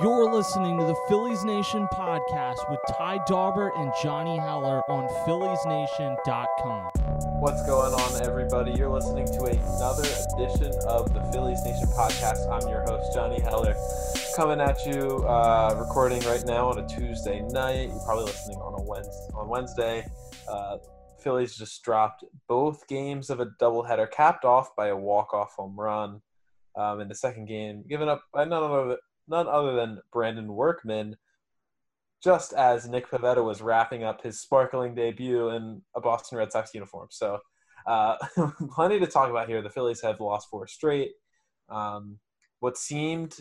You're listening to the Phillies Nation podcast with Ty Daubert and Johnny Heller on PhilliesNation.com. What's going on, everybody? You're listening to another edition of the Phillies Nation podcast. I'm your host, Johnny Heller, coming at you, uh, recording right now on a Tuesday night. You're probably listening on a Wednesday. On Wednesday, uh, Phillies just dropped both games of a doubleheader, capped off by a walk-off home run. Um, in the second game, given up by none other, than Brandon Workman, just as Nick Pivetta was wrapping up his sparkling debut in a Boston Red Sox uniform. So, uh, plenty to talk about here. The Phillies have lost four straight. Um, what seemed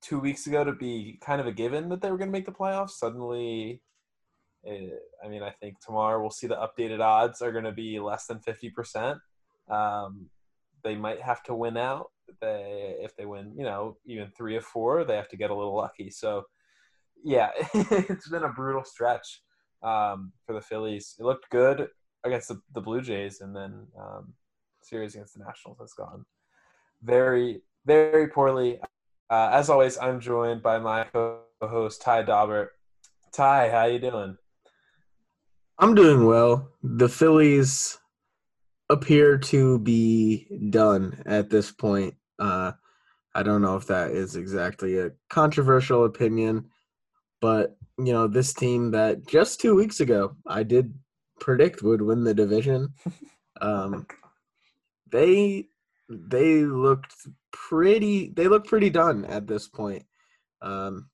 two weeks ago to be kind of a given that they were going to make the playoffs suddenly. Eh, I mean, I think tomorrow we'll see the updated odds are going to be less than 50%. Um, they might have to win out. They if they win, you know, even three or four, they have to get a little lucky. So, yeah, it's been a brutal stretch um, for the Phillies. It looked good against the, the Blue Jays, and then um, series against the Nationals has gone very, very poorly. Uh, as always, I'm joined by my co-host Ty Daubert. Ty, how you doing? I'm doing well. The Phillies appear to be done at this point. Uh, I don't know if that is exactly a controversial opinion, but you know, this team that just two weeks ago I did predict would win the division. Um, they they looked pretty they look pretty done at this point. Um,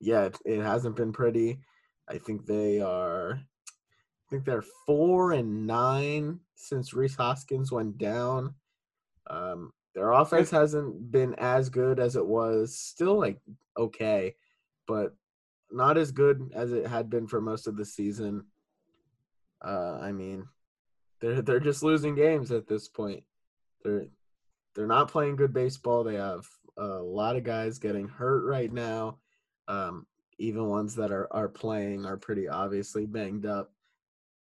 yeah, it, it hasn't been pretty. I think they are I think they're four and nine since Rhys Hoskins went down. Um, their offense hasn't been as good as it was. Still like okay, but not as good as it had been for most of the season. Uh, I mean, they're they're just losing games at this point. They're they're not playing good baseball. They have a lot of guys getting hurt right now. Um, even ones that are are playing are pretty obviously banged up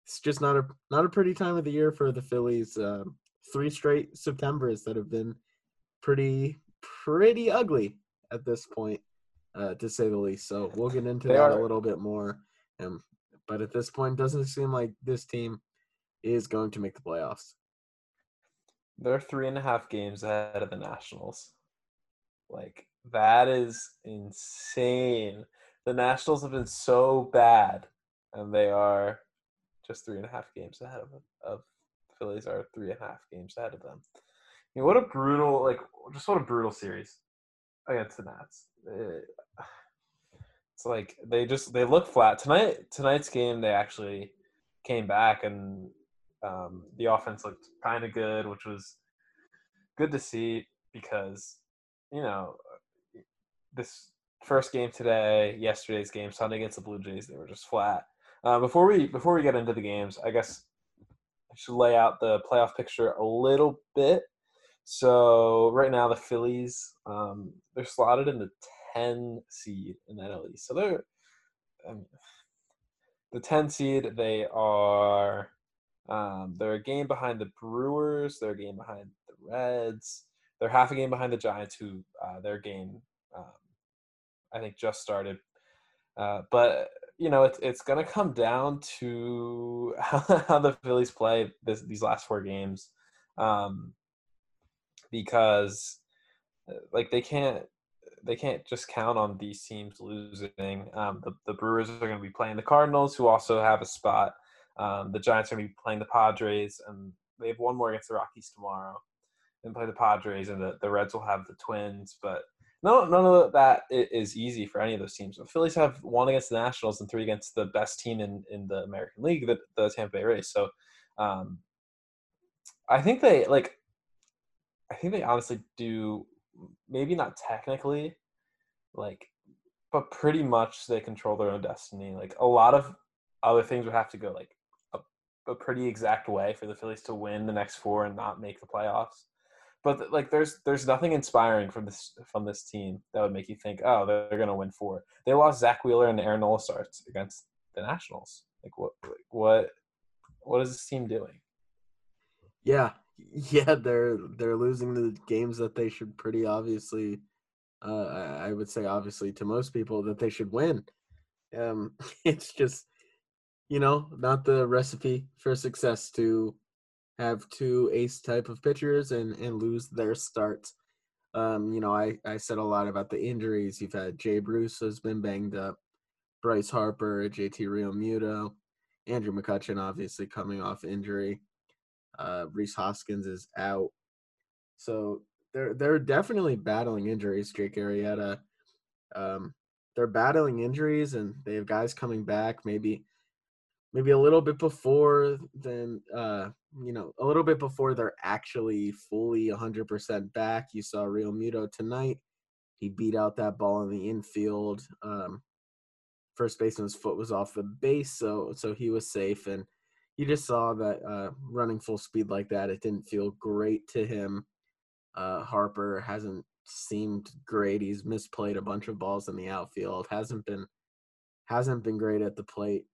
it's just not a not a pretty time of the year for the Phillies. Uh, three straight September's that have been pretty pretty ugly at this point, uh, to say the least. So we'll get into they that are. a little bit more. Um, but at this point, doesn't seem like this team is going to make the playoffs. They're three and a half games ahead of the Nationals. Like that is insane. The Nationals have been so bad, and they are just three and a half games ahead of of Phillies are three and a half games ahead of them. You what a brutal like just what a brutal series against the Nats. It's like they just they look flat tonight. Tonight's game they actually came back and um, the offense looked kind of good, which was good to see because you know this first game today, yesterday's game, Sunday against the Blue Jays, they were just flat. Uh, before we before we get into the games, I guess should lay out the playoff picture a little bit. So right now the Phillies um, they're slotted in the ten seed in the NL East. So they're um, the ten seed. They are um, they're a game behind the Brewers. They're a game behind the Reds. They're half a game behind the Giants, who uh, their game um, I think just started. Uh, but you know, it's it's going to come down to how, how the Phillies play this, these last four games, um, because uh, like they can't they can't just count on these teams losing. Um, the the Brewers are going to be playing the Cardinals, who also have a spot. Um, the Giants are going to be playing the Padres, and they have one more against the Rockies tomorrow. Then play the Padres, and the, the Reds will have the Twins, but no, none of that is easy for any of those teams. The Phillies have one against the Nationals and three against the best team in, in the American League, the, the Tampa Bay Rays. So, um, I think they like. I think they honestly do. Maybe not technically, like, but pretty much they control their own destiny. Like a lot of other things would have to go like a, a pretty exact way for the Phillies to win the next four and not make the playoffs but like there's there's nothing inspiring from this from this team that would make you think oh they're, they're gonna win four. They lost Zack Wheeler and Aaron Nola starts against the Nationals. Like what like what what is this team doing? Yeah, yeah, they're they're losing the games that they should pretty obviously Uh, I would say, obviously, to most people that they should win. Um, it's just, you know, not the recipe for success to have two ace type of pitchers and and lose their starts. Um, you know, I I said a lot about the injuries. You've had Jay Bruce has been banged up, Bryce Harper, JT Realmuto, Andrew McCutchen obviously coming off injury. Uh, Rhys Hoskins is out, so they're they're definitely battling injuries. Jake Arrieta, um, they're battling injuries, and they have guys coming back. Maybe maybe a little bit before then uh you know a little bit before they're actually fully 100% back. You saw Realmuto tonight. He beat out that ball in the infield um first baseman's foot was off the base so so he was safe and you just saw that uh running full speed like that it didn't feel great to him. Uh harper hasn't seemed great. He's misplayed a bunch of balls in the outfield hasn't been hasn't been great at the plate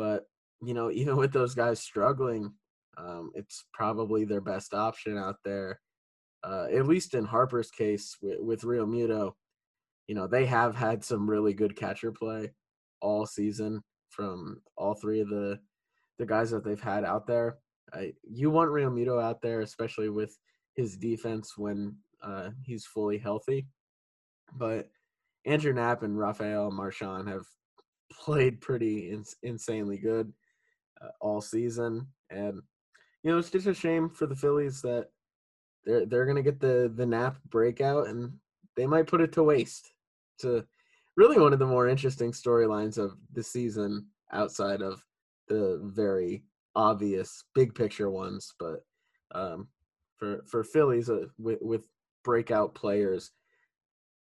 but you know, even with those guys struggling, um, it's probably their best option out there. Uh, at least in Harper's case with, with Realmuto, you know, they have had some really good catcher play all season from all three of the the guys that they've had out there. I, you want Realmuto out there, especially with his defense when uh, he's fully healthy. But Andrew Knapp and Rafael Marchán have played pretty ins- insanely good uh, all season, and you know it's just a shame for the Phillies that they're they're gonna get the the Knapp breakout, and they might put it to waste. To really one of the more interesting storylines of the season, outside of the very obvious big picture ones, but um, for for Phillies uh, with with breakout players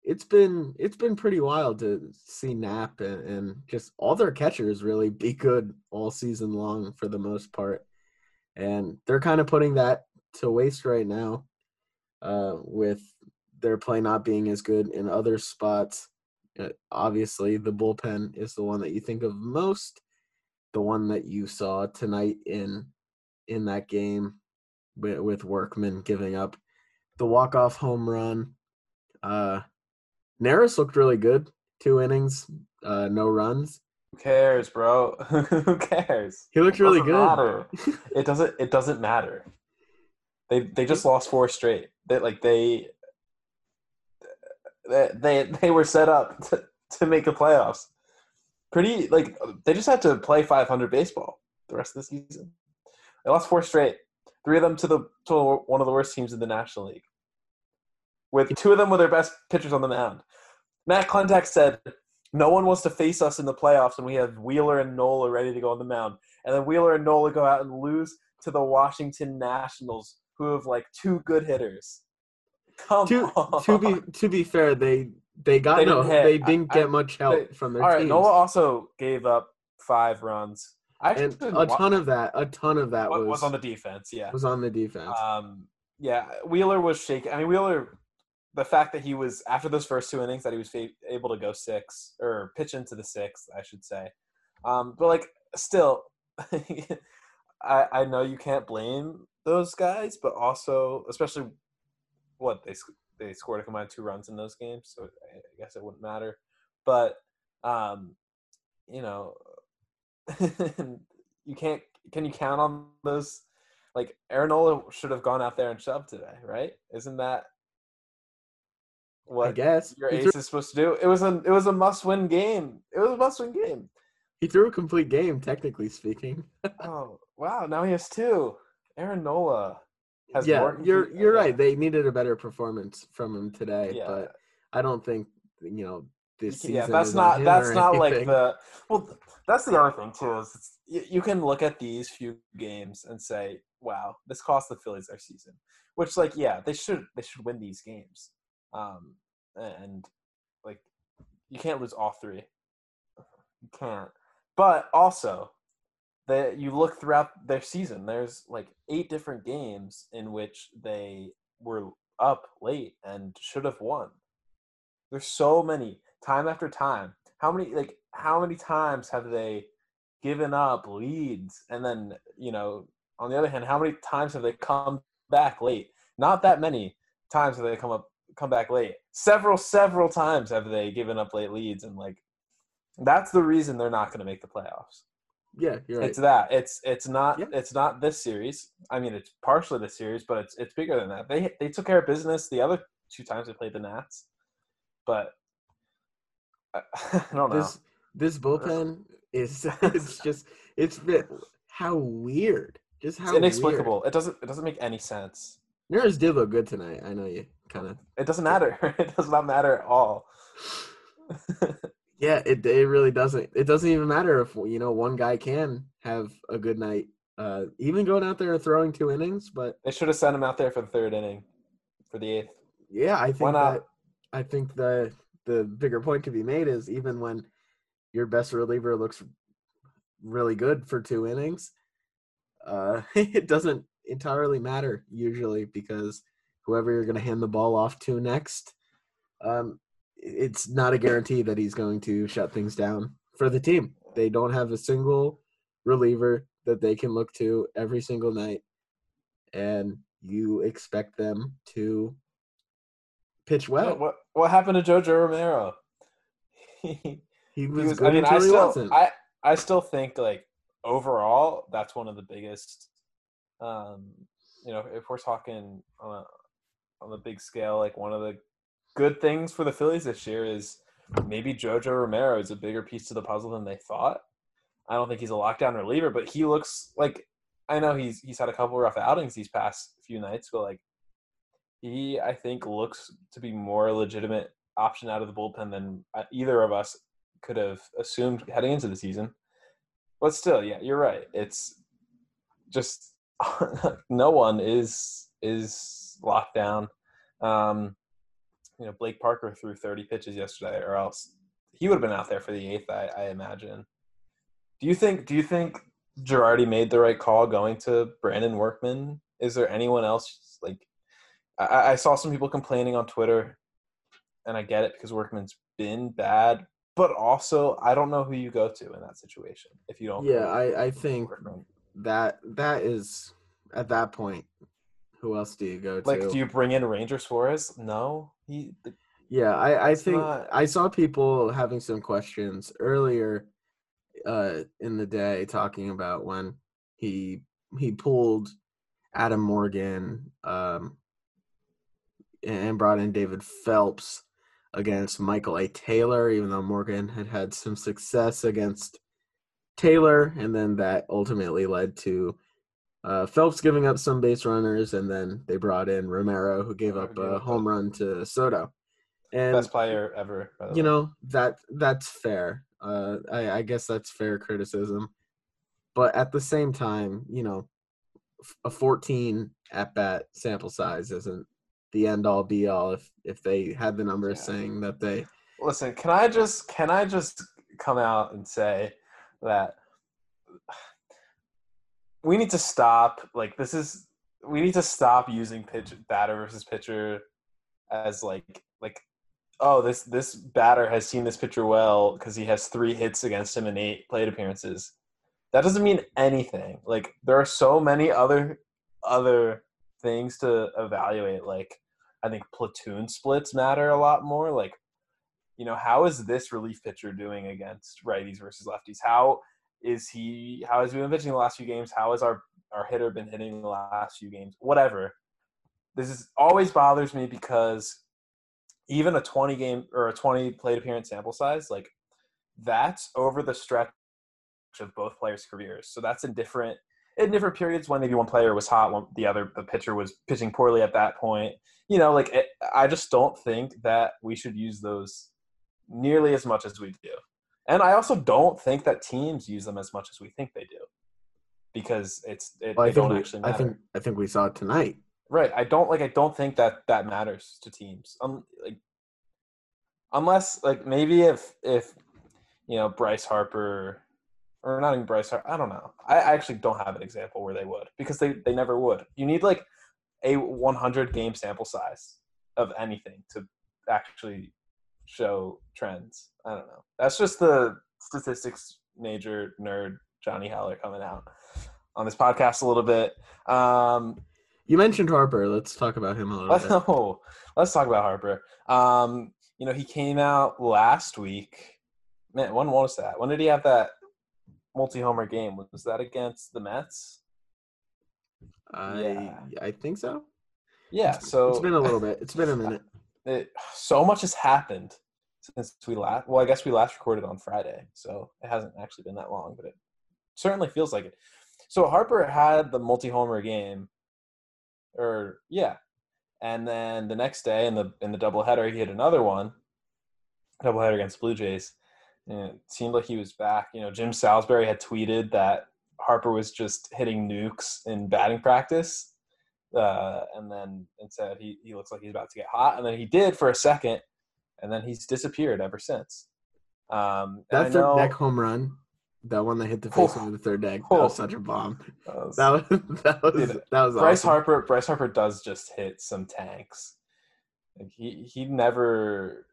it's been it's been pretty wild to see Knapp and, and, just all their catchers really be good all season long for the most part, and they're kind of putting that to waste right now, uh, with their play not being as good in other spots. Uh, obviously, the bullpen is the one that you think of most, the one that you saw tonight in in that game with, with Workman giving up the walk off home run. Uh, Neris looked really good. Two innings, uh, no runs. Who cares, bro? Who cares? He looked really good. It doesn't. It doesn't matter. They they just lost four straight. They like they they they, they were set up to, to make the playoffs. Pretty like they just had to play 500 baseball the rest of the season. They lost four straight. Three of them to the to one of the worst teams in the National League with two of them with their best pitchers on the mound. Matt Klentak said, "No one wants to face us in the playoffs, and we have Wheeler and Nola ready to go on the mound." And then Wheeler and Nola go out and lose to the Washington Nationals, who have like two good hitters. Come to, on. To be to be fair, they they got They no, didn't they didn't I- get I- much help they- from their team. All right, teams. Nola also gave up five runs. I actually and a wa- ton of that, a ton of that was, was was on the defense. Yeah, was on the defense. Um, yeah, Wheeler was shaking. I mean, Wheeler, the fact that he was after those first two innings that he was able to go six or pitch into the sixth, I should say. Um, but like, still, I I know you can't blame those guys, but also, especially what they they scored a combined two runs in those games, so I I guess it wouldn't matter. But um, you know, you can't. Can you count on those? Like Aaron Nola should have gone out there and shoved today, right? Isn't that I guess your ace threw, is supposed to do? It was a it was a must win game. It was a must win game. he threw a complete game, technically speaking. Oh wow! Now he has two. Aaron Nola has yeah, more you're you're right. They needed a better performance from him today, Yeah. but I don't think you know this season. yeah, that's not that's not like the well. That's the other thing too is it's, you, you can look at these few games and say, "Wow, this cost the Phillies their season." Which, like, yeah, they should they should win these games, um, and like you can't lose all three. You can't. But also, that you look throughout their season, there's like eight different games in which they were up late and should have won. There's so many time after time. How many like how many times have they given up leads and then, you know, on the other hand, how many times have they come back late? Not that many times have they come up come back late. Several, several times have they given up late leads, and like that's the reason they're not going to make the playoffs. Yeah, you're right. It's that. It's it's not Yeah. it's not this series. I mean, it's partially this series, but it's it's bigger than that. They they took care of business the other two times they played the Nats, but I, I don't know. this this bullpen is it's just it's how weird. Just how it's inexplicable. It doesn't it doesn't make any sense. Neris did look good tonight. I know you kind of It doesn't matter. it does not matter at all. Yeah, it it really doesn't. It doesn't even matter if you know one guy can have a good night, uh, even going out there and throwing two innings. But they should have sent him out there for the third inning, for the eighth. yeah, I Why think not? that I think the the bigger point to be made is even when your best reliever looks really good for two innings, uh, it doesn't entirely matter usually because whoever you're going to hand the ball off to next, um, it's not a guarantee that he's going to shut things down for the team. They don't have a single reliever that they can look to every single night, and you expect them to pitch well. What what happened to Jojo Romero? he He was, I mean, I still. I, I still think like overall, that's one of the biggest. Um, you know, if we're talking on a on a big scale, like one of the good things for the Phillies this year is maybe Jojo Romero is a bigger piece to the puzzle than they thought. I don't think he's a lockdown reliever, but he looks like I know he's he's had a couple rough outings these past few nights, but like he I think looks to be more legitimate option out of the bullpen than uh, either of us could have assumed heading into the season. But still, yeah, you're right. It's just no one is is locked down. Um, you know, Blake Parker threw 30 pitches yesterday, or else he would have been out there for the eighth. I, I imagine. Do you think? Do you think Girardi made the right call going to Brandon Workman? Is there anyone else like? I, I saw some people complaining on Twitter, and I get it because Workman's been bad, but also I don't know who you go to in that situation if you don't. yeah, I, I think. That that is at that point. Who else do you go to? Like, do you bring in Ranger Suarez? No, he. Yeah, I, I think not- I saw people having some questions earlier uh, in the day talking about when he he pulled Adam Morgan um, and brought in David Phelps against Michael A. Taylor, even though Morgan had had some success against Taylor, and then that ultimately led to uh, Phelps giving up some base runners, and then they brought in Romero, who gave up a home run to Soto. And Best player ever. by the you way. know that that's fair. Uh, I, I guess that's fair criticism, but at the same time, you know, a 14 at bat sample size isn't the end all be all. If if they had the numbers Yeah. saying that they Listen, can I just can I just come out and say that we need to stop like this is we need to stop using pitch batter versus pitcher as like like oh this this batter has seen this pitcher well because he has three hits against him in eight plate appearances. That doesn't mean anything. Like there are so many other other things to evaluate. Like I think platoon splits matter a lot more. Like you know, how is this relief pitcher doing against righties versus lefties? How is he? How has he been pitching the last few games? How has our our hitter been hitting the last few games? Whatever. This is always bothers me because even a 20 game or a 20 plate appearance sample size, like that's over the stretch of both players' careers. So that's in different in different periods when maybe one player was hot, one the other the pitcher was pitching poorly at that point. You know, like it, I just don't think that we should use those nearly as much as we do. And I also don't think that teams use them as much as we think they do. Because it's it, well, I they don't we, actually I matter. think I think we saw it tonight. Right. I don't like. I don't think that that matters to teams. Um, like unless like maybe if if you know Bryce Harper or not even Bryce Harper. I don't know. I, I actually don't have an example where they would because they they never would. You need like a 100 game sample size of anything to actually show trends. I don't know. That's just the statistics major nerd Johnny Heller coming out on this podcast a little bit. Um, You mentioned Harper. Let's talk about him a little Let's, bit. oh, let's talk about Harper. Um, you know, he came out last week. Man, when was that? When did he have that multi-homer game? Was that against the Mets? I Yeah. I think so. Yeah. So it's been a little bit. It's been a minute. It, so much has happened since we last. Well, I guess we last recorded on Friday, so it hasn't actually been that long, but it certainly feels like it. So Harper had the multi-homer game, or yeah, and then the next day in the in the doubleheader, he hit another one, doubleheader against Blue Jays. And it seemed like he was back. You know, Jim Salisbury had tweeted that Harper was just hitting nukes in batting practice uh, and then and said he, he looks like he's about to get hot, and then he did for a second, and then he's disappeared ever since. Um, That third know- deck home run, that one that hit the face Oh. over the third deck, that was Oh. such a bomb. that was- That was that was Dude, that was Bryce awesome. Harper. Bryce Harper does just hit some tanks. Like he he never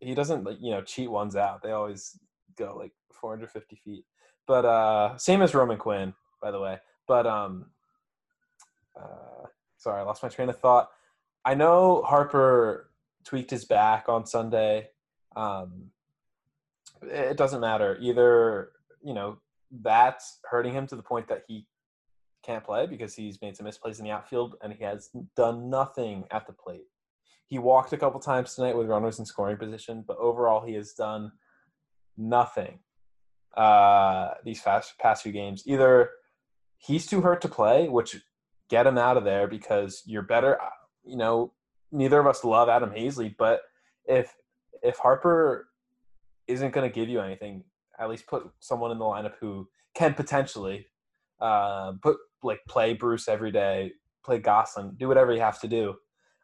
he doesn't like you know cheat ones out. They always go like 450 feet. But uh same as Roman Quinn, by the way. But um uh sorry, I lost my train of thought. I know Harper tweaked his back on Sunday. Um it doesn't matter. Either, you know, that's hurting him to the point that he can't play because he's made some misplays in the outfield and he has done nothing at the plate. He walked a couple times tonight with runners in scoring position, but overall he has done nothing uh, these fast, past few games. Either he's too hurt to play, which get him out of there because you're better. You know, neither of us love Adam Haseley, but if if Harper isn't going to give you anything, at least put someone in the lineup who can potentially uh, put like play Bruce every day, play Gosselin, do whatever you have to do.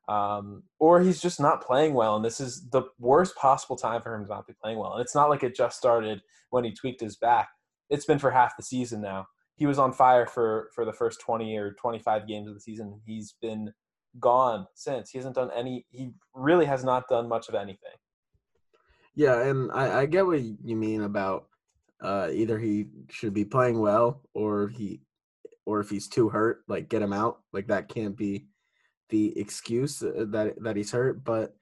Um, or he's just not playing well, and this is the worst possible time for him to not be playing well. And it's not like it just started when he tweaked his back; it's been for half the season now. He was on fire for for the first twenty or twenty five games of the season. He's been gone since. He hasn't done any. He really has not done much of anything. Yeah, and I, I get what you mean about uh, either he should be playing well or he or if he's too hurt, like get him out. Like that can't be the excuse uh, that that he's hurt. But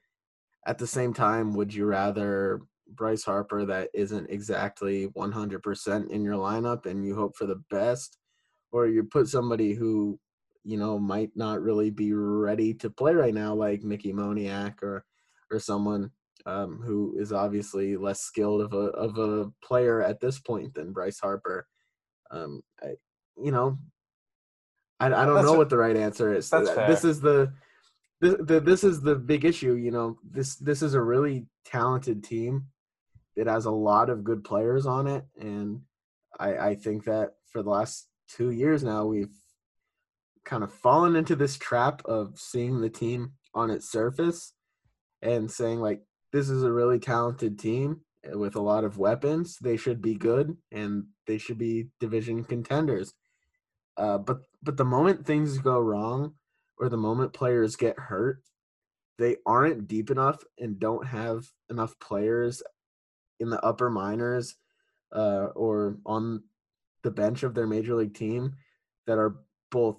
at the same time, would you rather Bryce Harper that isn't exactly 100% in your lineup and you hope for the best, or you put somebody who you know might not really be ready to play right now, like Mickey Moniak or or someone um, who is obviously less skilled of a of a player at this point than Bryce Harper. Um, I, you know, I, I don't That's know a- what the right answer is. that's Uh, This is the, the, the this is the big issue. You know, this this is a really talented team. It has a lot of good players on it, and I I think that for the last two years now we've kind of fallen into this trap of seeing the team on its surface and saying like this is a really talented team with a lot of weapons. They should be good and they should be division contenders. Uh, but but the moment things go wrong, or the moment players get hurt, they aren't deep enough and don't have enough players in the upper minors uh, or on the bench of their major league team that are both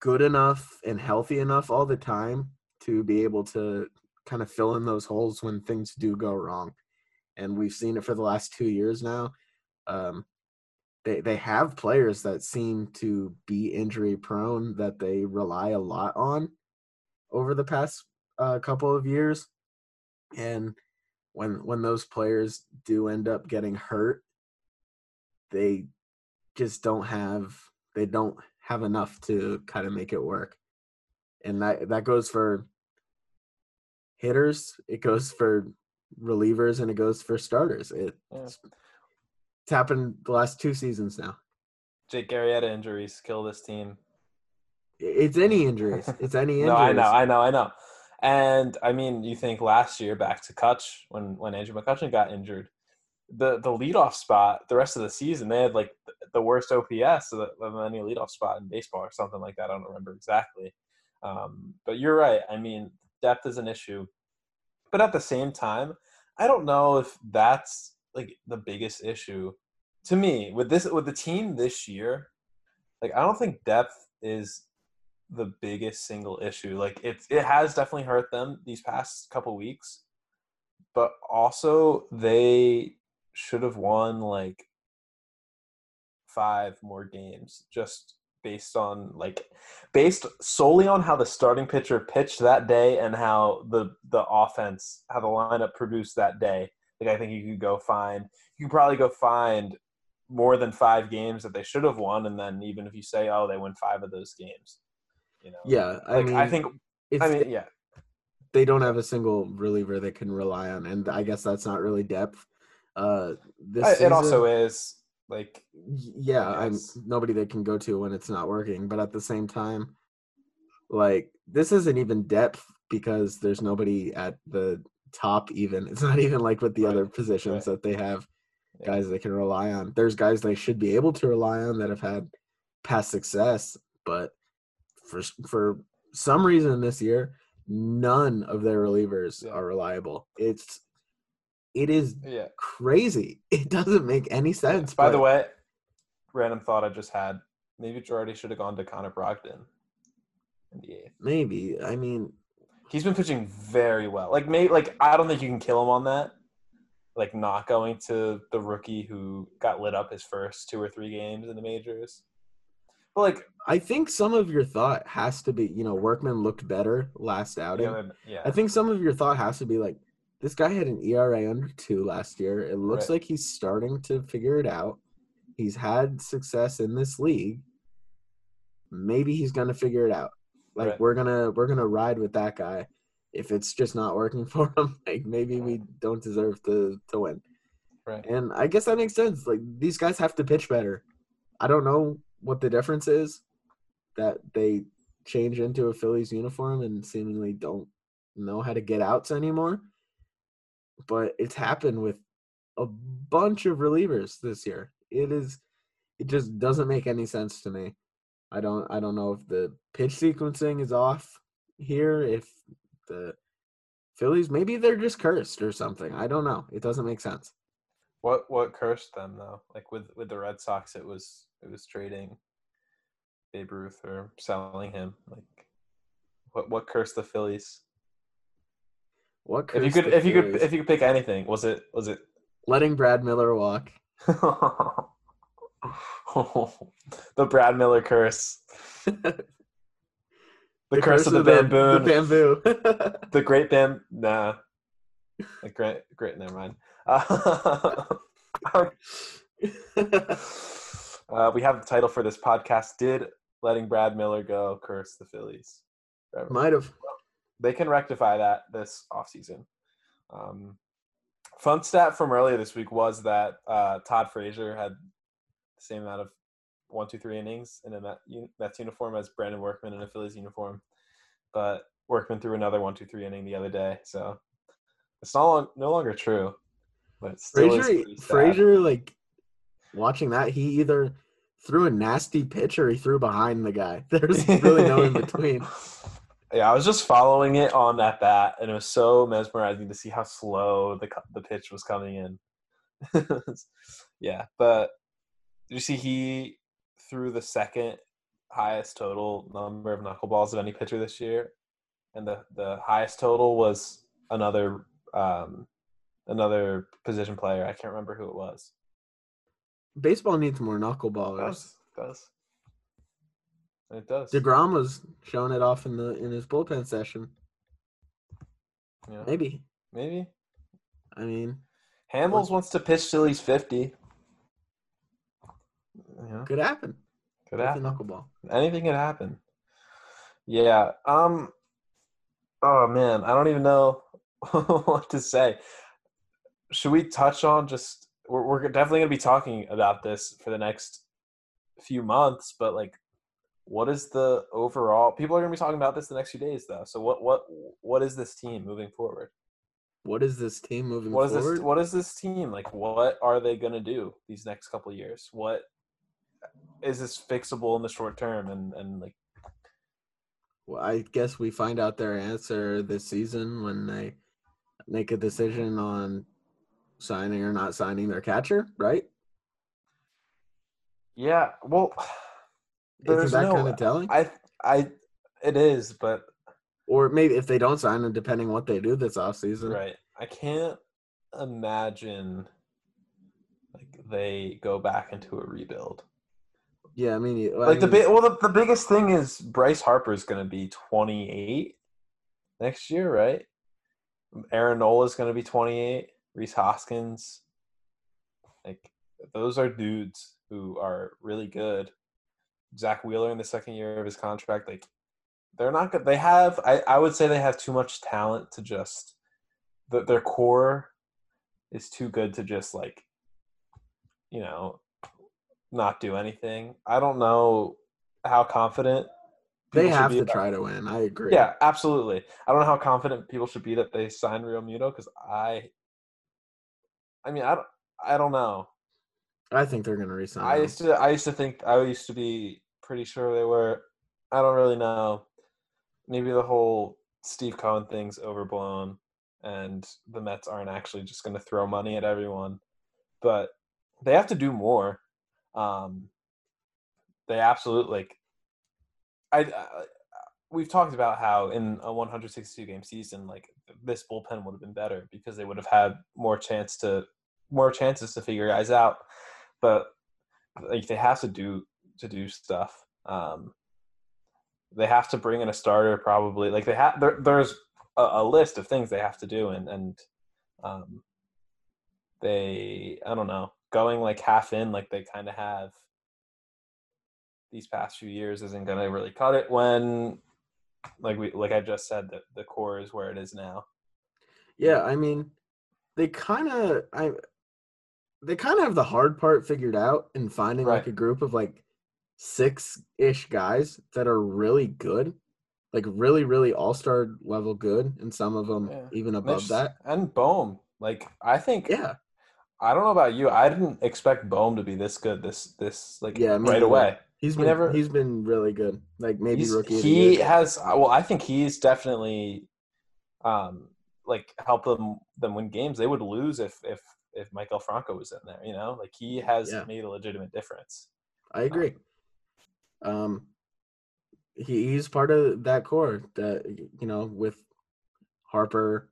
good enough and healthy enough all the time to be able to kind of fill in those holes when things do go wrong. And we've seen it for the last two years now. Um, they they have players that seem to be injury prone that they rely a lot on over the past uh, couple of years, and when when those players do end up getting hurt, they just don't have they don't have enough to kind of make it work, and that that goes for hitters, it goes for relievers, and it goes for starters. It, Yeah. it's happened the last two seasons now. Jake Arrieta injuries kill this team. It's any injuries. It's any injuries. No, I know, I know, I know. And I mean, you think last year back to Kutch when when Andrew McCutchen got injured, the the leadoff spot the rest of the season they had like the worst OPS of, any leadoff spot in baseball or something like that. I don't remember exactly. Um, but you're right. I mean, depth is an issue. But at the same time, I don't know if that's like the biggest issue to me with this with the team this year. Like, I don't think depth is the biggest single issue. Like it it has definitely hurt them these past couple weeks, but also they should have won like five more games just based on like based solely on how the starting pitcher pitched that day and how the the offense how the lineup produced that day like i think you could go find you could probably go find more than five games that they should have won and then even if you say oh they win five of those games you know Yeah, I like mean, i think it's, i mean yeah they don't have a single reliever they can rely on, and I guess that's not really depth. Uh, this I- it also is like yeah i'm nobody they can go to when it's not working but at the same time like this isn't even depth because there's nobody at the top even it's not even like with the Right, other positions right. that they have Yeah. guys they can rely on there's guys they should be able to rely on that have had past success but for for some reason this year none of their relievers Yeah. are reliable it's it is yeah crazy it doesn't make any sense By the way, random thought I just had. Maybe Girardi should have gone to Connor Brogdon in the eighth. Maybe. I mean, He's been pitching very well. Like maybe like I don't think you can kill him on that. Like not going to the rookie who got lit up his first two or three games in the majors. Like I think some of your thought has to be, you know, Workman looked better last outing. yeah, yeah. I think some of your thought has to be like, this guy had an ERA under two last year. It looks Right. like he's starting to figure it out. He's had success in this league. Maybe he's gonna figure it out. Like Right. we're gonna we're gonna ride with that guy. If it's just not working for him, like maybe we don't deserve to to win. Right. And I guess that makes sense. Like these guys have to pitch better. I don't know what the difference is that they change into a Phillies uniform and seemingly don't know how to get outs anymore. But it's happened with a bunch of relievers this year. It is it just doesn't make any sense to me. I don't I don't know if the pitch sequencing is off here, if the Phillies maybe they're just cursed or something. I don't know. It doesn't make sense. what what cursed them though? Like with with the Red Sox it was it was trading Babe Ruth or selling him. Like what what cursed the Phillies? What If you could the if you could if you could pick anything, was it was it letting Brad Miller walk. the Brad Miller curse. The, curse, of the, The bamboo. bamboo. The great bam. Nah. The great, great. Never mind. Uh, uh, we have the title for this podcast. Did letting Brad Miller go curse the Phillies? Forever? Might have. they can rectify that this offseason. Um, fun stat from earlier this week was that uh, Todd Frazier had the same amount of one, two, three innings in a Met, Mets uniform as Brandon Workman in a Phillies uniform, but Workman threw another one, two, three inning the other day, so it's no, no longer true. But still Frazier. Frazier, like watching that, he either threw a nasty pitch or he threw behind the guy. There's really no in between. Yeah, I was just following it on that bat, and it was so mesmerizing to see how slow the the pitch was coming in. yeah, but you see he threw the second highest total number of knuckleballs of any pitcher this year, and the the highest total was another um, another position player. I can't remember who it was. Baseball needs more It knuckleballers. does, it does. It does. Degrom was showing it off in the in his bullpen session. Yeah, Maybe. maybe. I mean, Hamels wants to pitch till he's fifty. Yeah, could happen. could With happen. knuckleball. Anything could happen. Yeah. Um. Oh man, I don't even know what to say. Should we touch on just? We're we're definitely gonna be talking about this for the next few months, but like, what is the overall? People are gonna be talking about this the next few days, though. So what what what is this team moving forward? What is this team moving What is forward? this? What is this team like? What are they gonna do these next couple of years? What is this fixable in the short term? And and like, Well, I guess we find out their answer this season when they make a decision on signing or not signing their catcher, right? yeah, well, Isn't that no. kind of telling? I I it is, but or maybe if they don't sign him, depending what they do this off season, right. I can't imagine like they go back into a rebuild. Yeah, I mean, you- I Like the mean, big, well, the, the biggest thing is Bryce Harper is going to be 28 next year, right? Aaron Nola is going to be 28. Rhys Hoskins, like those are dudes who are really good. Zack Wheeler in the second year of his contract, like they're not good. They have, I, I would say, they have too much talent to just the, their core is too good to just like, you know, not do anything. I don't know how confident they have be to try to win. I agree. Yeah, absolutely. I don't know how confident people should be that they signed Realmuto because I, I mean, I don't, I don't know. I think they're gonna resign. I used to, I used to think, I used to be pretty sure they were. I don't really know. Maybe the whole Steve Cohen thing's overblown, and the Mets aren't actually just going to throw money at everyone, but they have to do more. Um, they absolutely like. I, I we've talked about how in a 162 game season, like this bullpen would have been better because they would have had more chance to more chances to figure guys out, but like they have to do to do stuff. Um, they have to bring in a starter probably. Like they have there, there's a, a list of things they have to do, and and um, they I don't know going like half in like they kind of have these past few years isn't going to really cut it when like we like I just said that the core is where it is now. Yeah, I mean, they kind of I they kind of have the hard part figured out in finding like a group of like six-ish guys that are really good. Like really really all-star level good and some of them Yeah. even above Mitch- that. and Bohm. Like I think Yeah. I don't know about you. I didn't expect Bohm to be this good this this like Yeah, right away. He's He been never- he's been really good. Like maybe rookie he has well, I think he's definitely um like help them them win games. They would lose if if if Maikel Franco was in there, you know? Like he has Yeah. made a legitimate difference. I agree. Um, he, he's part of that core that you know with Harper,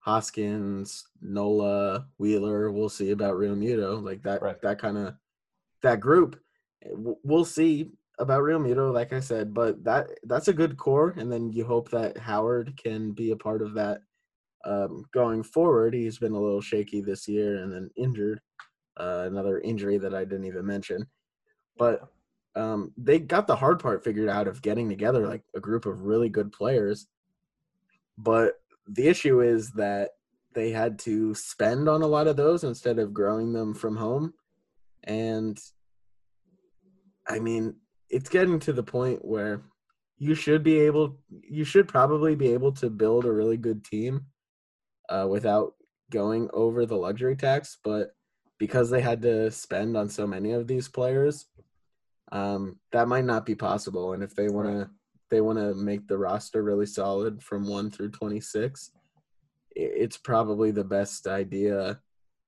Hoskins, Nola, Wheeler. We'll see about Realmuto, like that. Right. That kind of that group. Eh, We'll see about Realmuto, like I said, but that that's a good core, and then you hope that Howard can be a part of that um, going forward. He's been a little shaky this year, and then injured. Uh, another injury that I didn't even mention but um, they got the hard part figured out of getting together like a group of really good players. But the issue is that they had to spend on a lot of those instead of growing them from home. And I mean, it's getting to the point where you should be able, you should probably be able to build a really good team uh, without going over the luxury tax. But because they had to spend on so many of these players, um, that might not be possible. And if they want to, they want to make the roster really solid from one through twenty six. It's probably the best idea,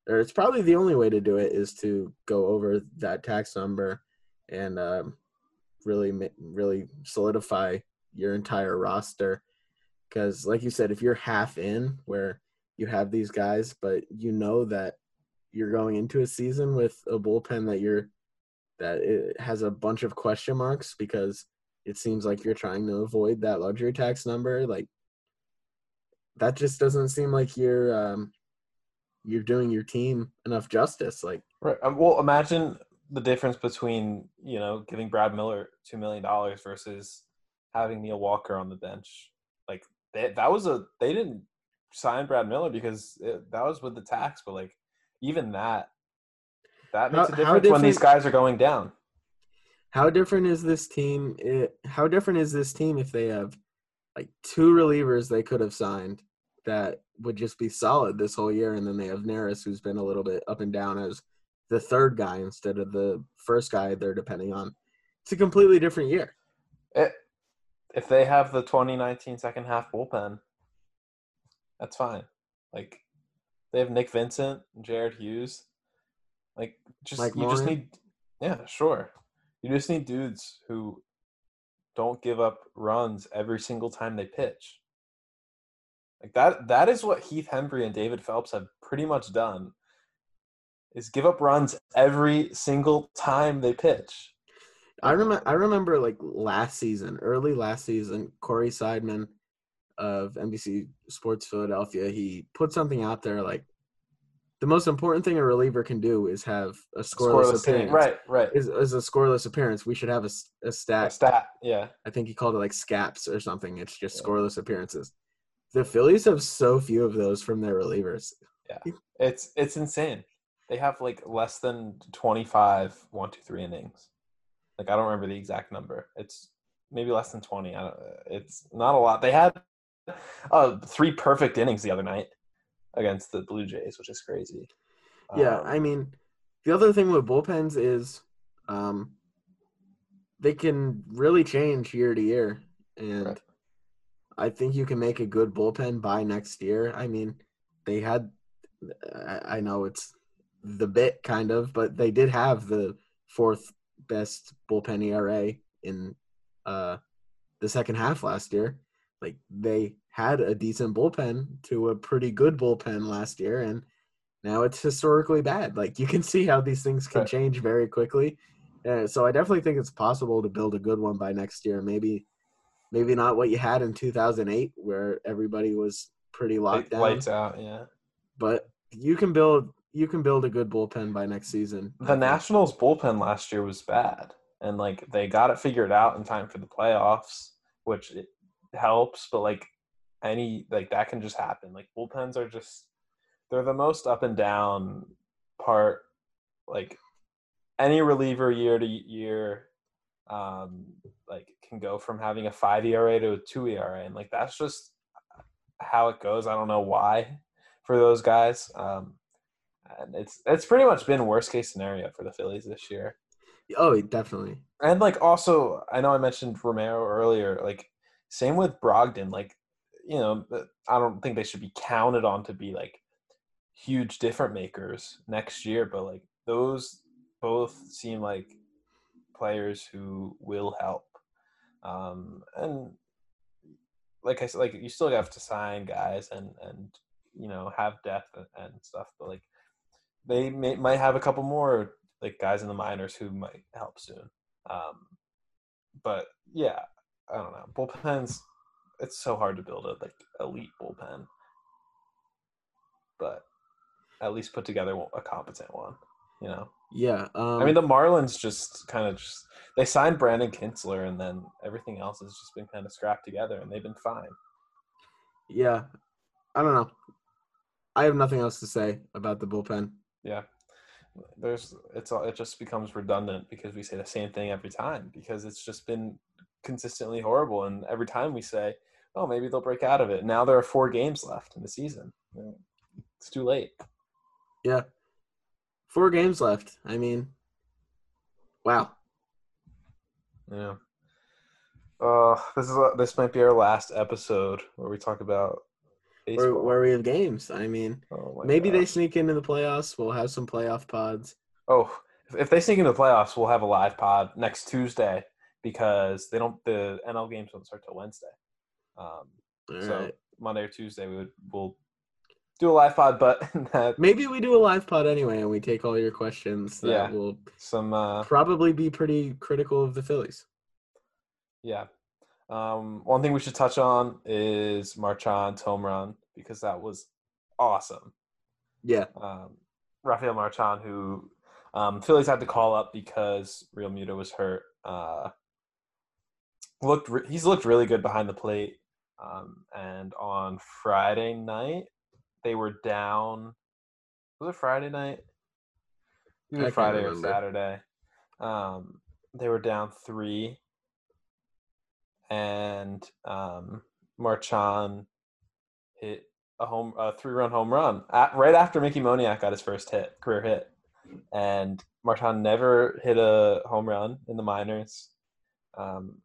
or it's probably the only way to do it is to go over that tax number and um, really, really solidify your entire roster. Because, like you said, if you're half in, where you have these guys, but you know that you're going into a season with a bullpen that you're that it has a bunch of question marks because it seems like you're trying to avoid that luxury tax number like that just doesn't seem like you're um you're doing your team enough justice like Right. Um, well, imagine the difference between you know giving Brad Miller two million dollars versus having Neil Walker on the bench. Like they, that was a they didn't sign Brad Miller because it, that was with the tax, but like even that that makes How- a difference when these guys are going down. how different is this team it, how different is this team if they have like two relievers they could have signed that would just be solid this whole year and then they have Neris who's been a little bit up and down as the third guy instead of the first guy they're depending on it's a completely different year It, if they have the 2019 second half bullpen, that's fine. Like they have Nick Vincent, Jared Hughes. Like just Mike you just need yeah, sure. You just need dudes who don't give up runs every single time they pitch. Like that that is what Heath Hembree and David Phelps have pretty much done. Is give up runs every single time they pitch. I remember. I remember like last season, early last season, Corey Seidman of NBC Sports Philadelphia. He put something out there like the most important thing a reliever can do is have a scoreless, Scoreless appearance. Right, right. Is, is a scoreless appearance. We should have a stat. stat, yeah. I think he called it like scaps or something. It's just Yeah. scoreless appearances. The Phillies have so few of those from their relievers. Yeah, it's it's insane. They have like less than 25 one, two, three innings. Like I don't remember the exact number. It's maybe less than 20. I don't, it's not a lot. They had uh, three perfect innings the other night against the Blue Jays, which is crazy. Yeah, Um, I mean, the other thing with bullpens is um, they can really change year to year, and Right. I think you can make a good bullpen by next year. I mean, they had, I, know it's the bit kind of, but they did have the fourth best bullpen ERA in uh, the second half last year. Like they had a decent bullpen to a pretty good bullpen last year, and now it's historically bad. Like you can see how these things can change very quickly. Uh, so I definitely think it's possible to build a good one by next year. Maybe, maybe not what you had in 2008, where everybody was pretty locked it down. lights out. Yeah. But you can build you can build a good bullpen by next season. The. Nationals bullpen last year was bad, and like they got it figured out in time for the playoffs, which helps. But like any like that can just happen. Like bullpens are just they're the most up and down part. Like any reliever year to year, um, like can go from having a five ERA to a two ERA, and like that's just how it goes. I don't know why for those guys. Um, and it's it's pretty much been worst case scenario for the Phillies this year. Oh, definitely. And like also, I know I mentioned Romero earlier. Like same with Brogdon. Like you know, I don't think they should be counted on to be like huge different makers next year. But like those both seem like players who will help. Um, and like I said, like you still have to sign guys and and you know have depth and, stuff. But like they may, might have a couple more like guys in the minors who might help soon. Um, but yeah, I don't know. Bullpens, it's so hard to build a like elite bullpen, but at least put together a competent one. You know, Yeah. Um, I mean, the Marlins just kind of just they signed Brandon Kintzler, and then everything else has just been kind of scrapped together, and they've been fine. yeah. I don't know. I have nothing else to say about the bullpen. Yeah. There's it's all it just becomes redundant because we say the same thing every time because it's just been consistently horrible and every time we say, "Oh, maybe they'll break out of it." Now there are 4 games left in the season. It's too late. Yeah. Four games left. I mean, wow. Yeah. Uh, this is this might be our last episode where we talk about Where, where we have games. I mean, Oh maybe they sneak into the playoffs. We'll have some playoff pods. Oh, if- if they sneak into the playoffs, we'll have a live pod next Tuesday because they don't. The NL games don't start till Wednesday. Um, so right. Monday or Tuesday, we would we'll do a live pod, but that Maybe we do a live pod anyway, and we take all your questions. That Yeah. will some uh, probably be pretty critical of the Phillies. yeah. Um, one thing we should touch on is Marchán's home run because that was awesome. Yeah. um, Rafael Marchán, who um, Phillies had to call up because Realmuto was hurt. Uh, looked re- he's looked really good behind the plate. Um, and on Friday night, they were down. Was it Friday night? Either Friday or. Saturday. Um, they were down three, and um, Marchán hit a home a three run home run at, right after Mickey Moniak got his first hit career hit, and Marchán never hit a home run in the minors. Um,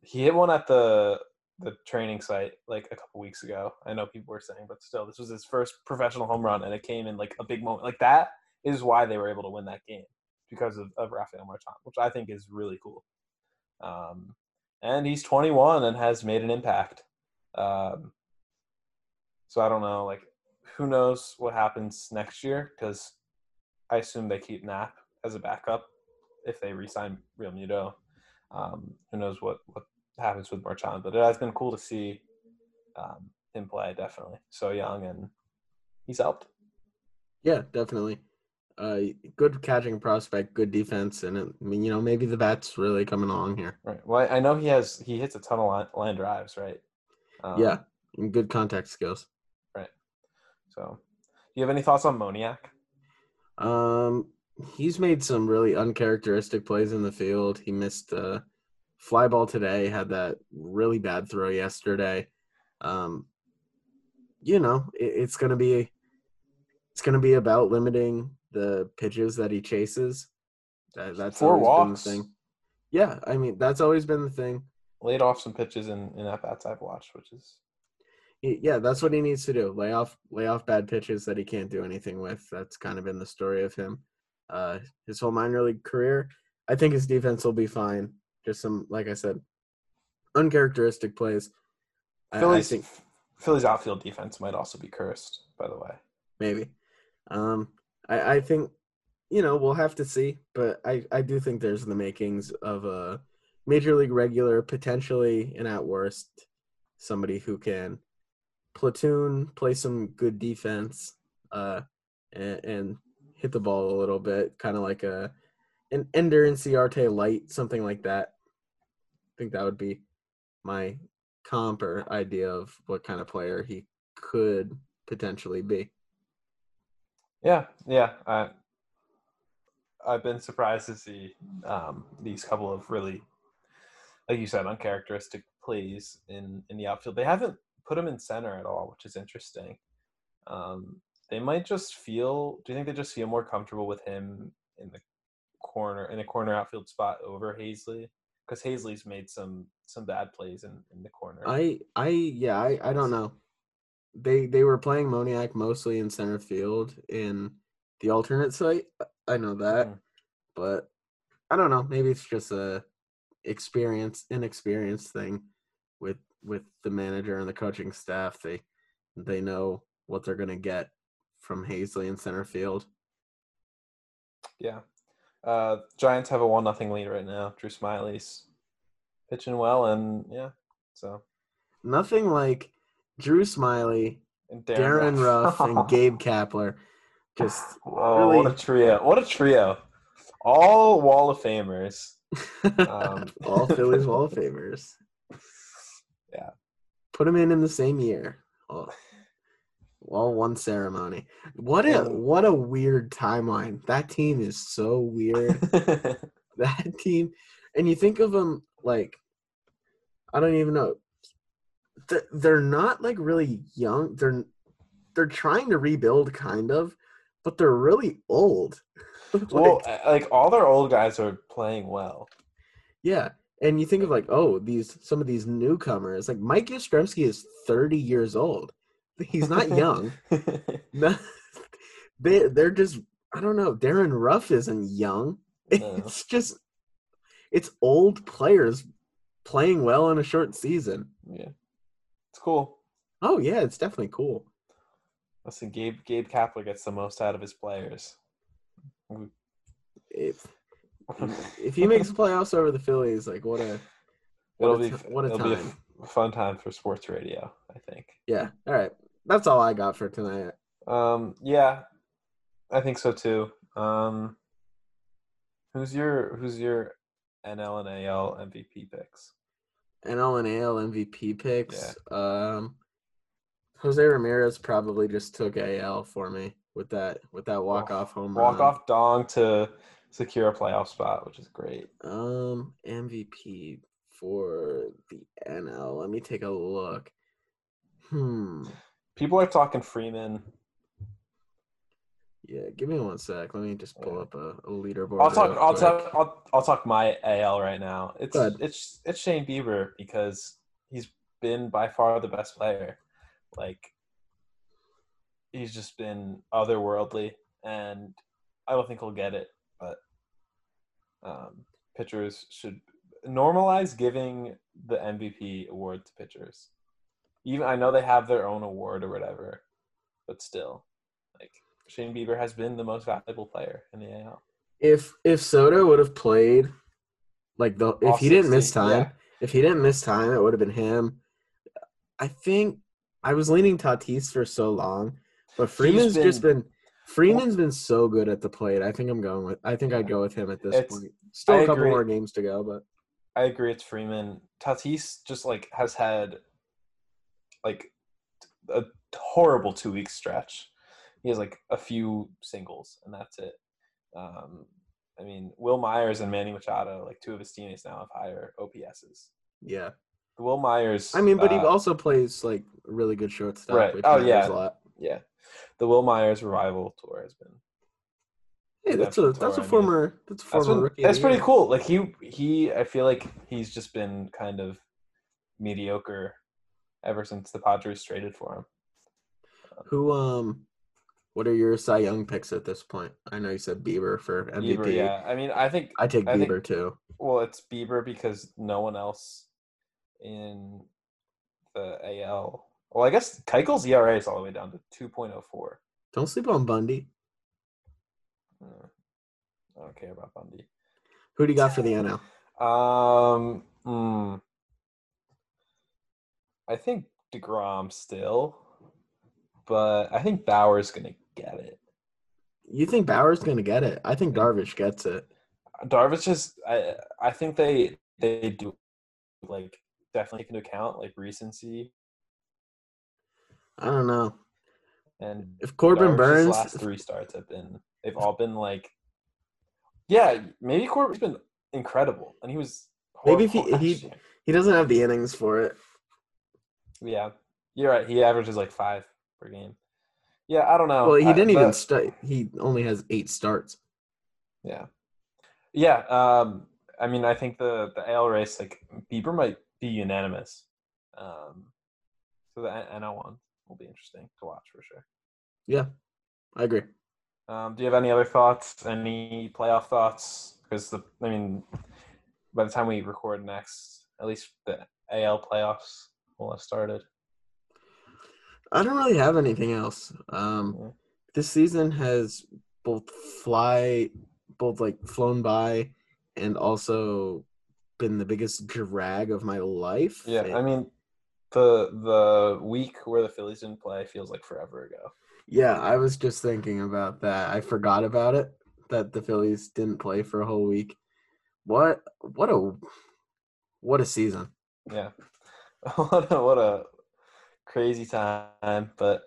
he hit one at the the training site like a couple weeks ago. I know people were saying, but still, this was his first professional home run, and it came in like a big moment. Like that is why they were able to win that game because of, of Rafael Marchán, which I think is really cool. Um, and he's 21 and has made an impact. Um, so I don't know, like, who knows what happens next year? Because I assume they keep Nap as a backup if they re-sign Realmuto. Um, who knows what what happens with Marchán? But it has been cool to see um, him play. Definitely, so young and he's helped. Yeah, definitely. Uh, good catching prospect, good defense, and it, I mean, you know, maybe the bat's really coming along here. Right. Well, I know he has he hits a ton of line, line drives, right? Um, yeah, and good contact skills. Right. So, do you have any thoughts on Moniak? Um, he's made some really uncharacteristic plays in the field. He missed a fly ball today. Had that really bad throw yesterday. Um, you know, it, it's gonna be it's gonna be about limiting the pitches that he chases. That, that's Four always walks. been the thing. Yeah, I mean that's always been the thing. Laid off some pitches in in at bats I've watched, which is Yeah, that's what he needs to do. Lay off, lay off bad pitches that he can't do anything with. That's kind of been the story of him. Uh, his whole minor league career. I think his defense will be fine. Just some, like I said, uncharacteristic plays. I, I think Phillies outfield defense might also be cursed, by the way. maybe. Um, I, I think, you know, we'll have to see. But I, I do think there's the makings of a major league regular, potentially, and at worst, somebody who can platoon, play some good defense, uh, and, and hit the ball a little bit, kind of like a an Ender Inciarte light, something like that. I think that would be my comp or idea of what kind of player he could potentially be. Yeah, yeah. I I've been surprised to see um, these couple of really, like you said, uncharacteristic plays in in the outfield. They haven't put him in center at all, which is interesting. Um, they might just feel. Do you think they just feel more comfortable with him in the corner in a corner outfield spot over Haseley? Because Haseley's made some some bad plays in, in the corner. I I yeah, I, I don't know. They they were playing Moniak mostly in center field in the alternate site. I know that. Mhm. But I don't know. Maybe it's just a experience inexperienced thing with with the manager and the coaching staff. They they know what they're gonna get from Haseley in center field. Yeah. Uh, Giants have a one nothing lead right now. Drew Smyly's pitching well, and yeah, so Nothing like Drew Smiley, and Darin Ruf, and Gabe Kapler. Just Oh, really- what a trio! What a trio! All Wall of Famers. Um, all Phillies Wall of Famers. Yeah. Put them in in the same year. All, all one ceremony. What a what a weird timeline. That team is so weird. that team, and you think of them like, I don't even know. They're, not like really young. They're they're trying to rebuild, kind of, but they're really old. Like, well, like all their old guys are playing well. Yeah. And you think of like, oh, these some of these newcomers, like Mike Yastrzemski is 30 years old. He's not young. No, they they're just I don't know. Darin Ruf isn't young. No. It's just it's old players playing well in a short season. yeah, it's cool. Oh yeah, it's definitely cool. Listen, Gabe Gabe Kapler gets the most out of his players. If if he makes the playoffs over the Phillies, like what a what it'll a be what a it'll be a time. fun time for sports radio. I think. yeah. All right, that's all I got for tonight. Um, yeah, I think so too. Um, who's your who's your NL and AL MVP picks? NL and AL MVP picks. Um, Jose Ramirez probably just took AL for me with that with that walk off home run. Walk off dong to secure a playoff spot, which is great. Um, MVP for the NL. Let me take a look. Hmm. People are talking Freeman. Yeah, give me one sec. Let me just pull up a, a leaderboard. I'll talk. I'll quick. talk. I'll, I'll talk my AL right now. It's it's it's Shane Bieber because he's been by far the best player. Like he's just been otherworldly, and I don't think he'll get it. But um, pitchers should normalize giving the MVP award to pitchers. Even I know they have their own award or whatever, but still, like Shane Bieber has been the most valuable player in the AL. If if Soto would have played, like the if All he didn't miss time, yeah. if he didn't miss time, it would have been him. I think I was leaning Tatis for so long, but Freeman's just been- Freeman's been so good at the plate. I think I'm going with. I think I'd go with him at this It's- point. Still I a couple agree. more games to go, but I agree. It's Freeman. Tatis just like has had like a horrible two week stretch. He has like a few singles, and that's it. Um, I mean, Wil Myers and Manny Machado, like two of his teammates now have higher OPSs. yeah. Wil Myers. I mean, but he uh, also plays like really good shortstop. Right. Which Oh, yeah. a lot. yeah, the Wil Myers revival tour has been Hey, that's a that's a I mean. former that's a former rookie. that's pretty cool. Like he he I feel like he's just been kind of mediocre ever since the Padres traded for him. Who um, what are your Cy Young picks at this point? I know you said Bieber for MVP. Bieber, yeah. I mean, I think I take I think- Bieber too. well, it's Bieber because no one else in the AL. Well, I guess Keuchel's ERA is all the way down to two point oh four. Don't sleep on Bundy. I don't care about Bundy. Who do you got for the NL? Um, hmm. I think Degrom still, but I think Bauer's gonna get it. You think Bauer's gonna get it? I think Darvish gets it. Darvish just, I, I think they they do like definitely take into account like recency I don't know. and If Corbin Darvish's Burnes, last three starts have been they've all been like, yeah, maybe Corbin's been incredible, and he was Maybe if he- he- he doesn't have the innings for it. Yeah, you're right. He averages like five per game. Yeah, I don't know. Well, he didn't even but- start. He only has eight starts. Yeah, yeah. Um, I mean, I think the the AL race, like Bieber, might be unanimous. Um, so the NL one will be interesting to watch for sure. Yeah, I agree. Um, do you have any other thoughts? Any playoff thoughts? Because the, I mean, by the time we record next, at least the AL playoffs will have started. I don't really have anything else. Um, Yeah. this season has both fly, both like flown by, and also been the biggest drag of my life. Yeah, It- I mean, the the week where the Phillies didn't play feels like forever ago. yeah, I was just thinking about that. I forgot about it that the Phillies didn't play for a whole week. What? What a what a season. Yeah, what a, what a crazy time. But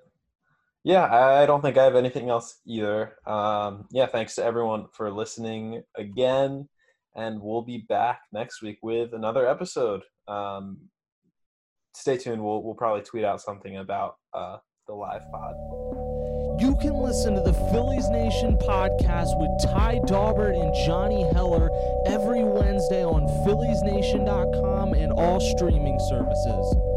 yeah, I don't think I have anything else either. Um, yeah, thanks to everyone for listening again, and we'll be back next week with another episode. Um, stay tuned. We'll we'll probably tweet out something about uh, the live pod. You can listen to the Phillies Nation podcast with Ty Daubert and Johnny Heller every Wednesday on PhilliesNation.com and all streaming services.